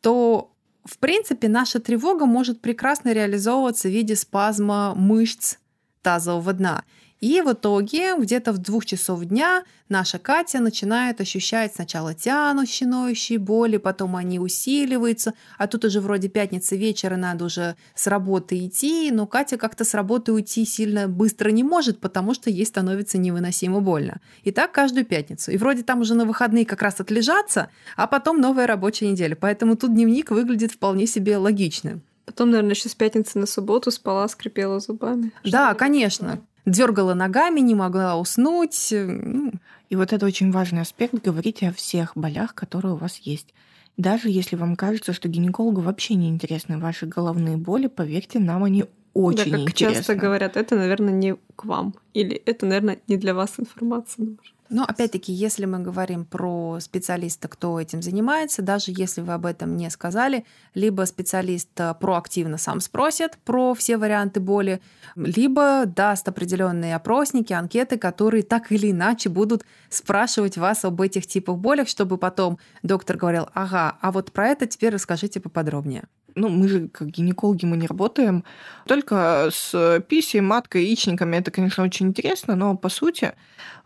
то в принципе, наша тревога может прекрасно реализовываться в виде спазма мышц тазового дна. И в итоге где-то в двух часов дня наша Катя начинает ощущать сначала тянущие, ноющие боли, потом они усиливаются, а тут уже вроде пятница вечера, надо уже с работы идти, но Катя как-то с работы уйти сильно быстро не может, потому что ей становится невыносимо больно. И так каждую пятницу. И вроде там уже на выходные как раз отлежаться, а потом новая рабочая неделя. Поэтому тут дневник выглядит вполне себе логичным. Потом, наверное, еще с пятницы на субботу спала, скрипела зубами. Да, конечно дергала ногами, не могла уснуть. Э, ну. И вот это очень важный аспект. Говорите о всех болях, которые у вас есть. Даже если вам кажется, что гинекологу вообще не интересны ваши головные боли, поверьте нам, они очень да, как интересны. часто говорят, это, наверное, не к вам. Или это, наверное, не для вас информация. Но опять-таки, если мы говорим про специалиста, кто этим занимается, даже если вы об этом не сказали, либо специалист э, проактивно сам спросит про все варианты боли, либо даст определенные опросники, анкеты, которые так или иначе будут спрашивать вас об этих типах болях, чтобы потом доктор говорил, ага, а вот про это теперь расскажите поподробнее ну, мы же как гинекологи, мы не работаем только с писей, маткой, яичниками. Это, конечно, очень интересно, но по сути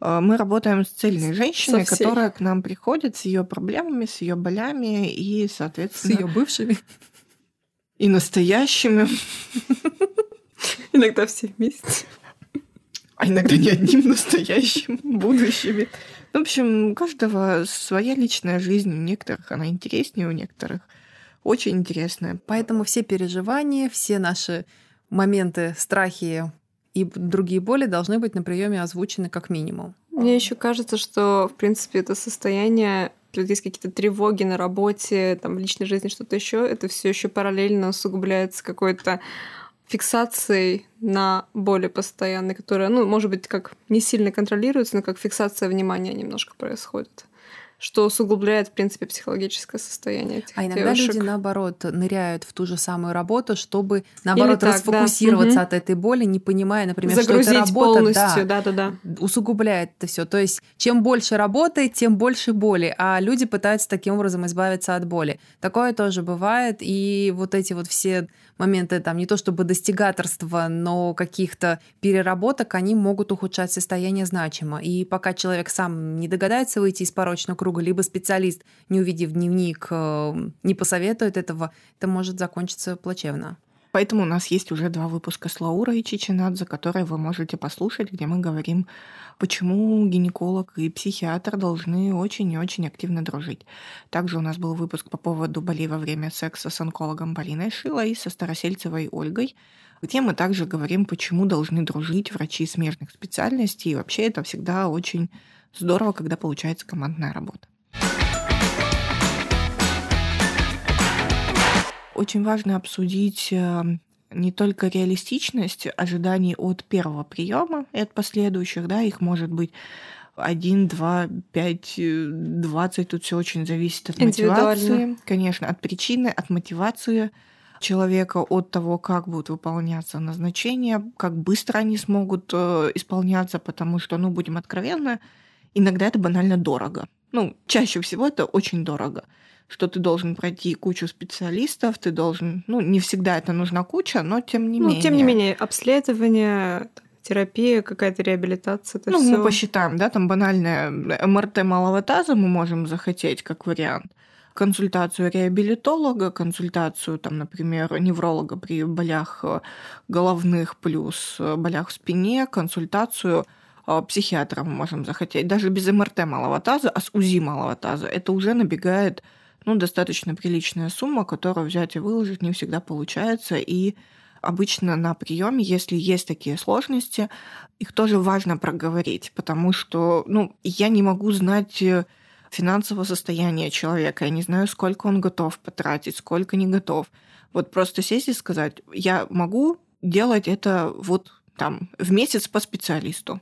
э, мы работаем с цельной женщиной, которая к нам приходит с ее проблемами, с ее болями и, соответственно... С ее бывшими. И настоящими. Иногда все вместе. А иногда не одним настоящим, будущими. В общем, у каждого своя личная жизнь. У некоторых она интереснее, у некоторых очень интересная. Поэтому все переживания, все наши моменты, страхи и другие боли должны быть на приеме озвучены как минимум. Мне еще кажется, что, в принципе, это состояние есть какие-то тревоги на работе, там, в личной жизни, что-то еще, это все еще параллельно усугубляется какой-то фиксацией на боли постоянной, которая, ну, может быть, как не сильно контролируется, но как фиксация внимания немножко происходит что усугубляет, в принципе, психологическое состояние этих А иногда девушек. люди, наоборот, ныряют в ту же самую работу, чтобы, наоборот, так, расфокусироваться да. от этой боли, не понимая, например, Загрузить что эта работа полностью, да, да, да, усугубляет это все. То есть, чем больше работы, тем больше боли, а люди пытаются таким образом избавиться от боли. Такое тоже бывает, и вот эти вот все моменты там не то чтобы достигаторства, но каких-то переработок, они могут ухудшать состояние значимо. И пока человек сам не догадается выйти из порочного круга, либо специалист, не увидев дневник, э, не посоветует этого, это может закончиться плачевно. Поэтому у нас есть уже два выпуска с Лаурой Чичинадзе, которые вы можете послушать, где мы говорим, почему гинеколог и психиатр должны очень и очень активно дружить. Также у нас был выпуск по поводу болей во время секса с онкологом Полиной Шилой, со Старосельцевой Ольгой, где мы также говорим, почему должны дружить врачи смежных специальностей. И вообще это всегда очень здорово, когда получается командная работа. очень важно обсудить эм, не только реалистичность ожиданий от первого приема и от последующих, да, их может быть один, два, пять, двадцать. Тут все очень зависит от мотивации. Конечно, от причины, от мотивации человека, от того, как будут выполняться назначения, как быстро они смогут э, исполняться, потому что, ну, будем откровенны, иногда это банально дорого. Ну, чаще всего это очень дорого что ты должен пройти кучу специалистов, ты должен, ну, не всегда это нужна куча, но тем не ну, менее. Тем не менее, обследование, терапия, какая-то реабилитация. Это ну, всё... мы посчитаем, да, там банальное МРТ малого таза мы можем захотеть как вариант. Консультацию реабилитолога, консультацию, там, например, невролога при болях э, головных плюс э, болях в спине, консультацию э, психиатра мы можем захотеть. Даже без МРТ малого таза, а с УЗИ малого таза. Это уже набегает ну, достаточно приличная сумма, которую взять и выложить не всегда получается. И обычно на приеме, если есть такие сложности, их тоже важно проговорить, потому что ну, я не могу знать э, финансового состояния человека, я не знаю, сколько он готов потратить, сколько не готов. Вот просто сесть и сказать, я могу делать это вот там в месяц по специалисту.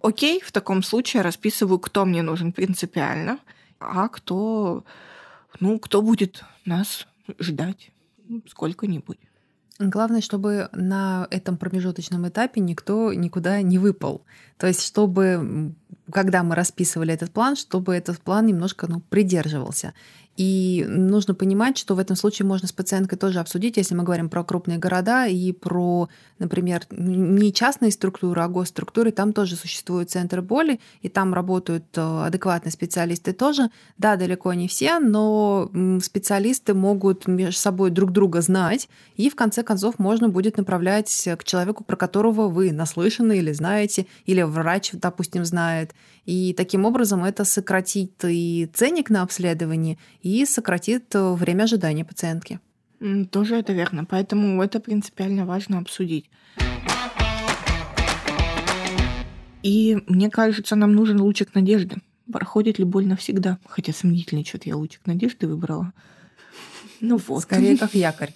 Окей, в таком случае расписываю, кто мне нужен принципиально, а кто, ну, кто будет нас ждать сколько-нибудь. Главное, чтобы на этом промежуточном этапе никто никуда не выпал. То есть, чтобы, когда мы расписывали этот план, чтобы этот план немножко ну, придерживался. И нужно понимать, что в этом случае можно с пациенткой тоже обсудить, если мы говорим про крупные города и про, например, не частные структуры, а госструктуры, там тоже существуют центры боли, и там работают э, адекватные специалисты тоже. Да, далеко не все, но специалисты могут между собой друг друга знать, и в конце концов можно будет направлять к человеку, про которого вы наслышаны или знаете, или врач, допустим, знает. И таким образом это сократит и ценник на обследование, и сократит э, время ожидания пациентки. Тоже это верно. Поэтому это принципиально важно обсудить. И мне кажется, нам нужен лучик надежды. Проходит ли боль навсегда? Хотя сомнительный что-то я лучик надежды выбрала. Ну вот. Скорее как якорь.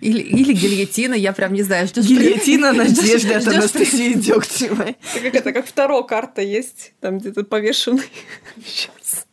Или, или гильотина, я прям не знаю, что Гильотина [LAUGHS] надежды от Анастасии [LAUGHS] Дегтевой. Как это, как вторая карта есть, там где-то повешенный. [LAUGHS] Сейчас.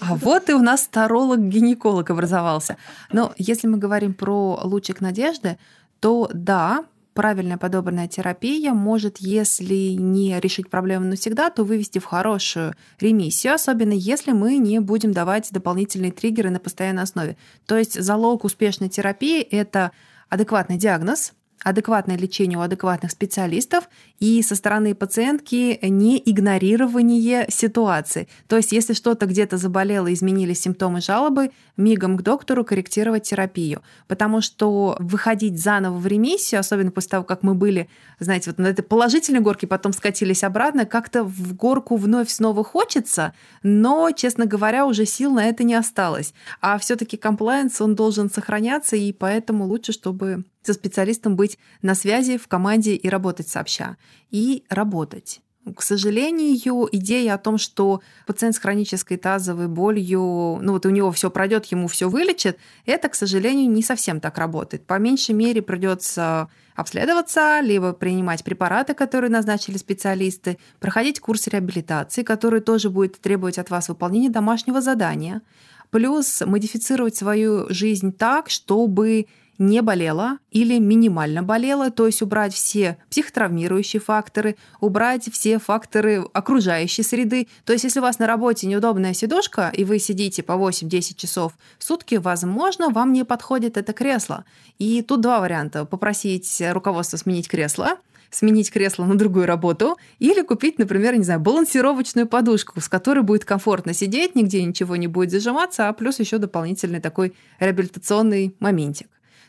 А вот и у нас таролог-гинеколог образовался. Но если мы говорим про лучик надежды, то да, правильная подобранная терапия может, если не решить проблему навсегда, то вывести в хорошую ремиссию, особенно если мы не будем давать дополнительные триггеры на постоянной основе. То есть залог успешной терапии — это адекватный диагноз, адекватное лечение у адекватных специалистов и со стороны пациентки не игнорирование ситуации. То есть если что-то где-то заболело, изменились симптомы жалобы, мигом к доктору корректировать терапию. Потому что выходить заново в ремиссию, особенно после того, как мы были, знаете, вот на этой положительной горке, потом скатились обратно, как-то в горку вновь снова хочется, но, честно говоря, уже сил на это не осталось. А все таки комплайенс, он должен сохраняться, и поэтому лучше, чтобы со специалистом быть на связи в команде и работать сообща. И работать. К сожалению, идея о том, что пациент с хронической тазовой болью, ну вот у него все пройдет, ему все вылечит, это, к сожалению, не совсем так работает. По меньшей мере придется обследоваться, либо принимать препараты, которые назначили специалисты, проходить курс реабилитации, который тоже будет требовать от вас выполнения домашнего задания, плюс модифицировать свою жизнь так, чтобы не болела или минимально болела, то есть убрать все психотравмирующие факторы, убрать все факторы окружающей среды. То есть если у вас на работе неудобная сидушка, и вы сидите по 8-10 часов в сутки, возможно, вам не подходит это кресло. И тут два варианта. Попросить руководство сменить кресло, сменить кресло на другую работу или купить, например, не знаю, балансировочную подушку, с которой будет комфортно сидеть, нигде ничего не будет зажиматься, а плюс еще дополнительный такой реабилитационный моментик.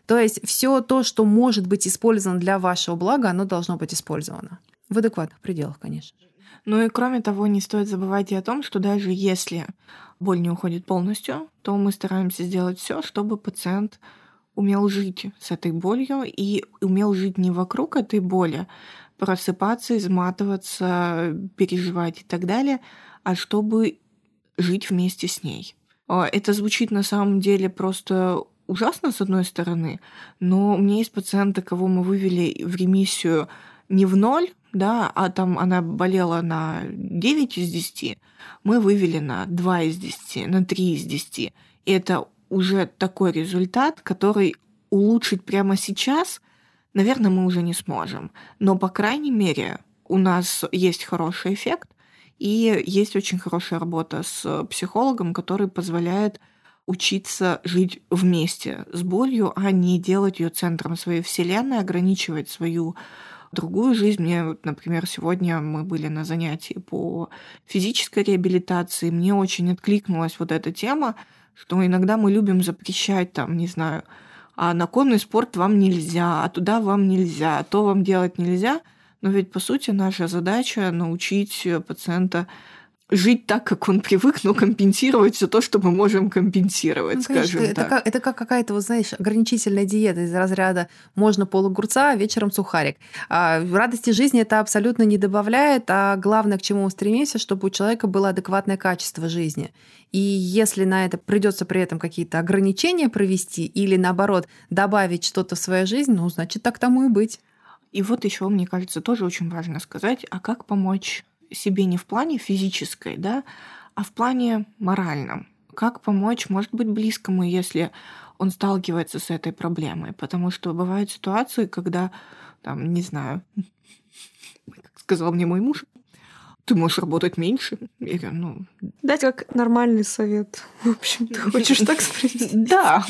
То есть все то, что может быть использовано для вашего блага, оно должно быть использовано. В адекватных пределах, конечно. Ну и кроме того, не стоит забывать и о том, что даже если боль не уходит полностью, то мы стараемся сделать все, чтобы пациент умел жить с этой болью и умел жить не вокруг этой боли, просыпаться, изматываться, переживать и так далее, а чтобы жить вместе с ней. А, это звучит на самом деле просто ужасно, с одной стороны, но у меня есть пациенты, кого мы вывели в ремиссию не в ноль, да, а там она болела на 9 из 10, мы вывели на 2 из 10, на 3 из 10. И это уже такой результат, который улучшить прямо сейчас, наверное, мы уже не сможем. Но, по крайней мере, у нас есть хороший эффект, и есть очень хорошая работа с психологом, который позволяет учиться жить вместе с болью, а не делать ее центром своей вселенной, ограничивать свою другую жизнь. Мне, например, сегодня мы были на занятии по физической реабилитации. Мне очень откликнулась вот эта тема, что иногда мы любим запрещать, там, не знаю, а на конный спорт вам нельзя, а туда вам нельзя, а то вам делать нельзя. Но ведь, по сути, наша задача научить пациента жить так, как он привык, но компенсировать все то, что мы можем компенсировать, ну, конечно, скажем это так. Как, это как какая-то, вот знаешь, ограничительная диета из разряда можно полугурца, а вечером сухарик. А радости жизни это абсолютно не добавляет, а главное, к чему мы стремимся, чтобы у человека было адекватное качество жизни. И если на это придется при этом какие-то ограничения провести или наоборот добавить что-то в свою жизнь, ну, значит, так тому и быть. И вот еще, мне кажется, тоже очень важно сказать, а как помочь себе не в плане физической, да, а в плане моральном. Как помочь, может быть, близкому, если он сталкивается с этой проблемой. Потому что бывают ситуации, когда, там, не знаю, [LAUGHS] как сказал мне мой муж, ты можешь работать меньше. Или, ну... Дать как нормальный совет. [LAUGHS] В общем, ты хочешь так спросить? [LAUGHS] Да.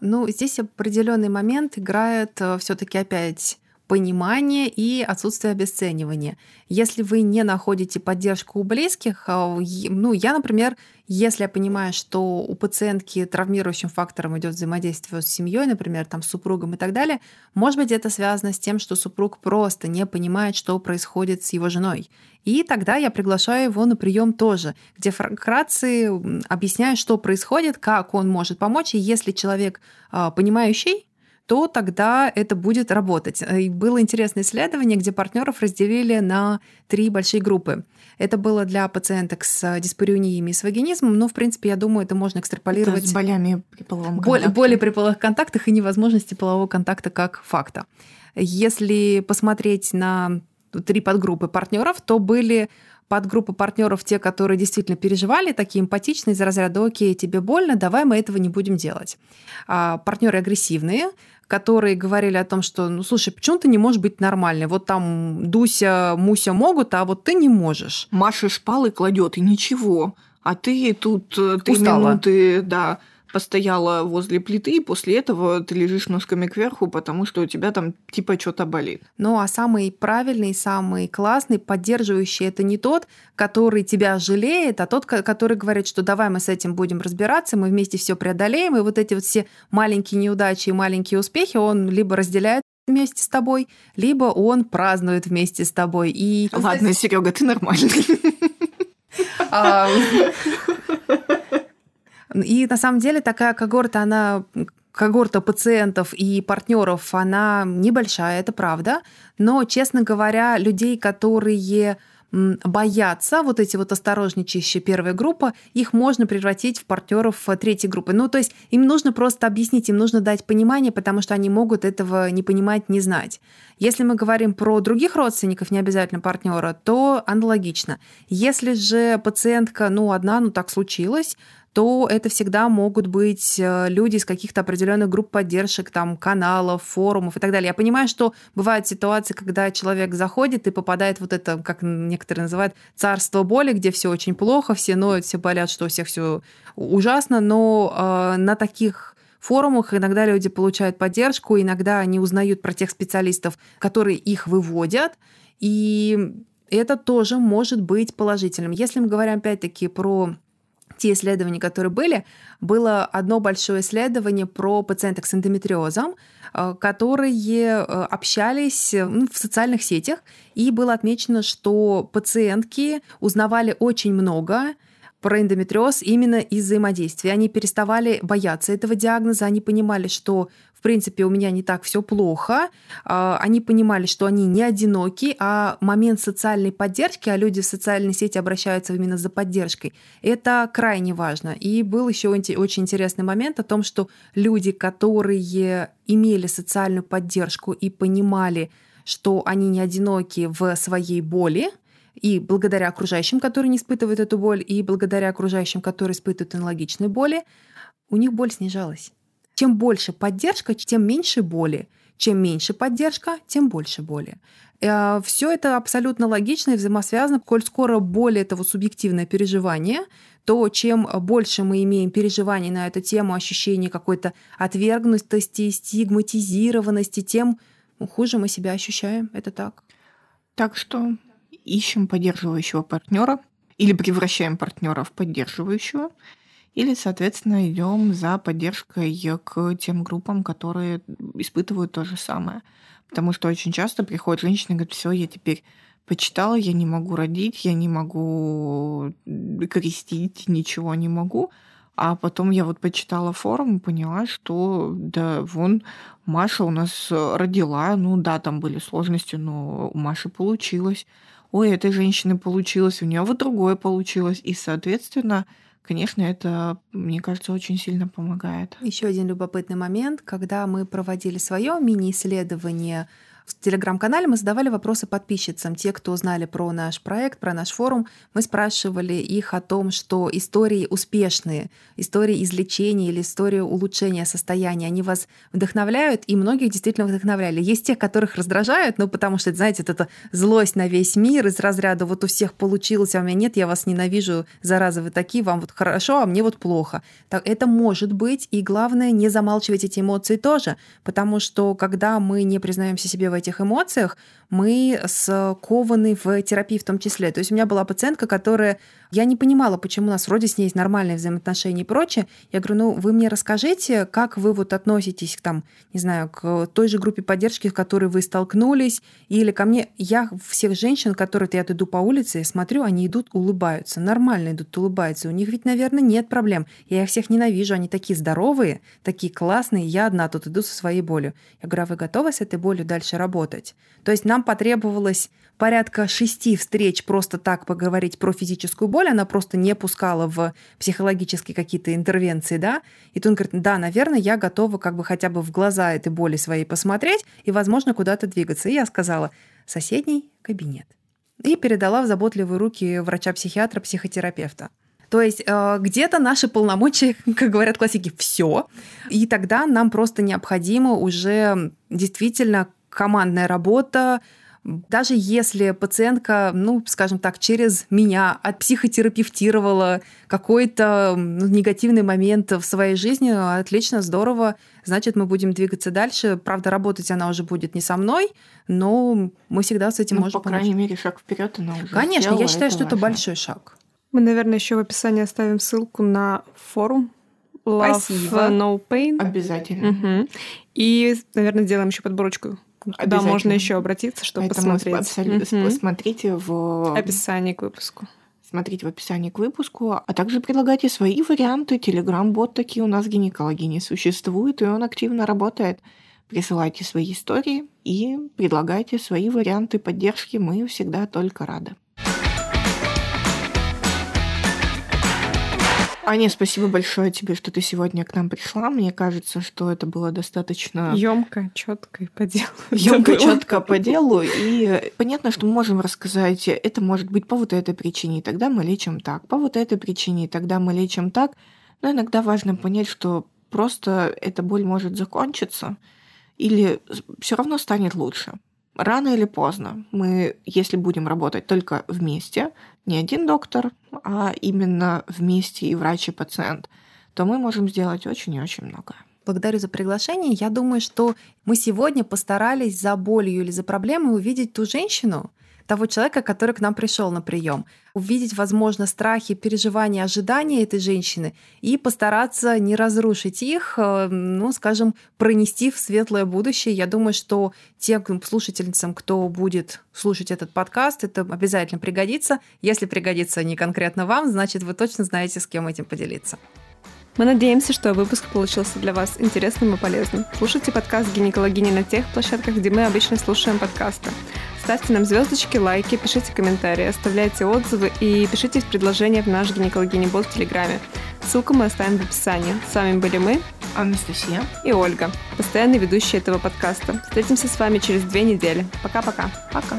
Ну, здесь определенный момент играет э, все-таки опять понимание и отсутствие обесценивания. Если вы не находите поддержку у близких, а, ну, я, например, если я понимаю, что у пациентки травмирующим фактором идет взаимодействие с семьей, например, там, с супругом и так далее, может быть, это связано с тем, что супруг просто не понимает, что происходит с его женой. И тогда я приглашаю его на прием тоже, где вкратце объясняю, что происходит, как он может помочь. И если человек а, понимающий, то тогда это будет работать. И было интересное исследование, где партнеров разделили на три большие группы. Это было для пациенток с диспариуниями и с вагинизмом, но, в принципе, я думаю, это можно экстраполировать... Это с болями при половом контакте. Боли при половых контактах и невозможности полового контакта как факта. Если посмотреть на три подгруппы партнеров, то были подгруппа партнеров те, которые действительно переживали, такие эмпатичные, из разряда «Окей, тебе больно, давай мы этого не будем делать». А партнеры агрессивные, которые говорили о том, что, ну, слушай, почему ты не можешь быть нормальной? Вот там Дуся, Муся могут, а вот ты не можешь. Маша шпалы кладет, и ничего. А ты тут э, три минуты, да, постояла возле плиты, и после этого ты лежишь носками кверху, потому что у тебя там типа что-то болит. Ну а самый правильный, самый классный, поддерживающий это не тот, который тебя жалеет, а тот, который говорит, что давай мы с этим будем разбираться, мы вместе все преодолеем, и вот эти вот все маленькие неудачи и маленькие успехи он либо разделяет вместе с тобой, либо он празднует вместе с тобой. И... Ладно, Серега, ты нормальный. И на самом деле такая когорта, она когорта пациентов и партнеров, она небольшая, это правда. Но, честно говоря, людей, которые боятся, вот эти вот осторожничающие первая группа, их можно превратить в партнеров третьей группы. Ну, то есть им нужно просто объяснить, им нужно дать понимание, потому что они могут этого не понимать, не знать. Если мы говорим про других родственников, не обязательно партнера, то аналогично. Если же пациентка, ну, одна, ну, так случилось, то это всегда могут быть э, люди из каких-то определенных групп поддержек, там, каналов, форумов и так далее. Я понимаю, что бывают ситуации, когда человек заходит и попадает вот это, как некоторые называют, царство боли, где все очень плохо, все ноют, все болят, что у всех все ужасно, но э, на таких форумах иногда люди получают поддержку, иногда они узнают про тех специалистов, которые их выводят, и это тоже может быть положительным. Если мы говорим опять-таки про те исследования, которые были, было одно большое исследование про пациенток с эндометриозом, э, которые э, общались ну, в социальных сетях, и было отмечено, что пациентки узнавали очень много про эндометриоз именно из взаимодействия. Они переставали бояться этого диагноза, они понимали, что в принципе, у меня не так все плохо. А, они понимали, что они не одиноки, а момент социальной поддержки, а люди в социальной сети обращаются именно за поддержкой, это крайне важно. И был еще очень интересный момент о том, что люди, которые имели социальную поддержку и понимали, что они не одиноки в своей боли, и благодаря окружающим, которые не испытывают эту боль, и благодаря окружающим, которые испытывают аналогичные боли, у них боль снижалась. Чем больше поддержка, тем меньше боли. Чем меньше поддержка, тем больше боли. Э, Все это абсолютно логично и взаимосвязано. Коль скоро боль – это вот субъективное переживание, то чем больше мы имеем переживаний на эту тему, ощущение какой-то отвергнутости, стигматизированности, тем хуже мы себя ощущаем. Это так. Так что ищем поддерживающего партнера или превращаем партнера в поддерживающего, или, соответственно, идем за поддержкой к тем группам, которые испытывают то же самое. Потому что очень часто приходят женщины и говорят, все, я теперь почитала, я не могу родить, я не могу крестить, ничего не могу. А потом я вот почитала форум и поняла, что да, вон Маша у нас родила, ну да, там были сложности, но у Маши получилось. Ой, этой женщины получилось, у нее вот другое получилось. И, соответственно, конечно, это, мне кажется, очень сильно помогает. Еще один любопытный момент, когда мы проводили свое мини-исследование в телеграм-канале мы задавали вопросы подписчицам. Те, кто знали про наш проект, про наш форум, мы спрашивали их о том, что истории успешные, истории излечения или истории улучшения состояния, они вас вдохновляют, и многих действительно вдохновляли. Есть те, которых раздражают, ну, потому что, знаете, это злость на весь мир из разряда вот у всех получилось, а у меня нет, я вас ненавижу, зараза, вы такие, вам вот хорошо, а мне вот плохо. Так, это может быть, и главное, не замалчивать эти эмоции тоже, потому что когда мы не признаемся себе в этих эмоциях, мы скованы в терапии в том числе. То есть у меня была пациентка, которая... Я не понимала, почему у нас вроде с ней есть нормальные взаимоотношения и прочее. Я говорю, ну вы мне расскажите, как вы вот относитесь к там, не знаю, к той же группе поддержки, с которой вы столкнулись, или ко мне. Я всех женщин, которые я иду по улице, я смотрю, они идут, улыбаются, нормально идут, улыбаются. У них ведь, наверное, нет проблем. Я их всех ненавижу, они такие здоровые, такие классные, я одна тут иду со своей болью. Я говорю, а вы готовы с этой болью дальше работать? То есть нам потребовалось порядка шести встреч просто так поговорить про физическую боль, она просто не пускала в психологические какие-то интервенции, да, и тут он говорит, да, наверное, я готова как бы хотя бы в глаза этой боли своей посмотреть и, возможно, куда-то двигаться. И я сказала, соседний кабинет. И передала в заботливые руки врача-психиатра, психотерапевта. То есть э, где-то наши полномочия, [LAUGHS] как говорят классики, все. И тогда нам просто необходимо уже действительно командная работа, даже если пациентка, ну, скажем так, через меня отпсихотерапевтировала какой-то ну, негативный момент в своей жизни, отлично, здорово, значит, мы будем двигаться дальше. Правда, работать она уже будет не со мной, но мы всегда с этим ну, можем по крайней помочь. мере, шаг вперед она уже Конечно, сделала, я считаю, это что важно. это большой шаг. Мы, наверное, еще в описании оставим ссылку на форум Love Спасибо. No Pain. Обязательно. Мгм. И, наверное, сделаем еще подборочку. Куда можно еще обратиться, чтобы Поэтому посмотреть. абсолютно Мгм. смотрите в Описание к выпуску. смотрите в описании к выпуску, а также предлагайте свои варианты. Телеграм-бот такие у нас гинекологини существует, и он активно работает. Присылайте свои истории и предлагайте свои варианты поддержки. Мы всегда только рады. Аня, спасибо большое тебе, что ты сегодня к нам пришла. Мне кажется, что это было достаточно Емко, четко и по делу. [LAUGHS] Емко, четко по делу. И понятно, что мы можем рассказать, это может быть по вот этой причине, и тогда мы лечим так. По вот этой причине, и тогда мы лечим так. Но иногда важно понять, что просто эта боль может закончиться или все равно станет лучше. Рано или поздно мы, если будем работать только вместе, не один доктор, а именно вместе и врач, и пациент, то мы можем сделать очень и очень много. Благодарю за приглашение. Я думаю, что мы сегодня постарались за болью или за проблемой увидеть ту женщину, того человека, который к нам пришел на прием, увидеть, возможно, страхи, переживания, ожидания этой женщины и постараться не разрушить их, э, ну, скажем, пронести в светлое будущее. Я думаю, что тем слушательницам, кто будет слушать этот подкаст, это обязательно пригодится. Если пригодится не конкретно вам, значит, вы точно знаете, с кем этим поделиться. Мы надеемся, что выпуск получился для вас интересным и полезным. Слушайте подкаст «Гинекологини» на тех площадках, где мы обычно слушаем подкасты. Ставьте нам звездочки, лайки, пишите комментарии, оставляйте отзывы и пишите предложения в наш гинекологини бот в Телеграме. Ссылку мы оставим в описании. С вами были мы Анастасия. и Ольга, постоянные ведущие этого подкаста. Встретимся с вами через две недели. Пока-пока. Пока.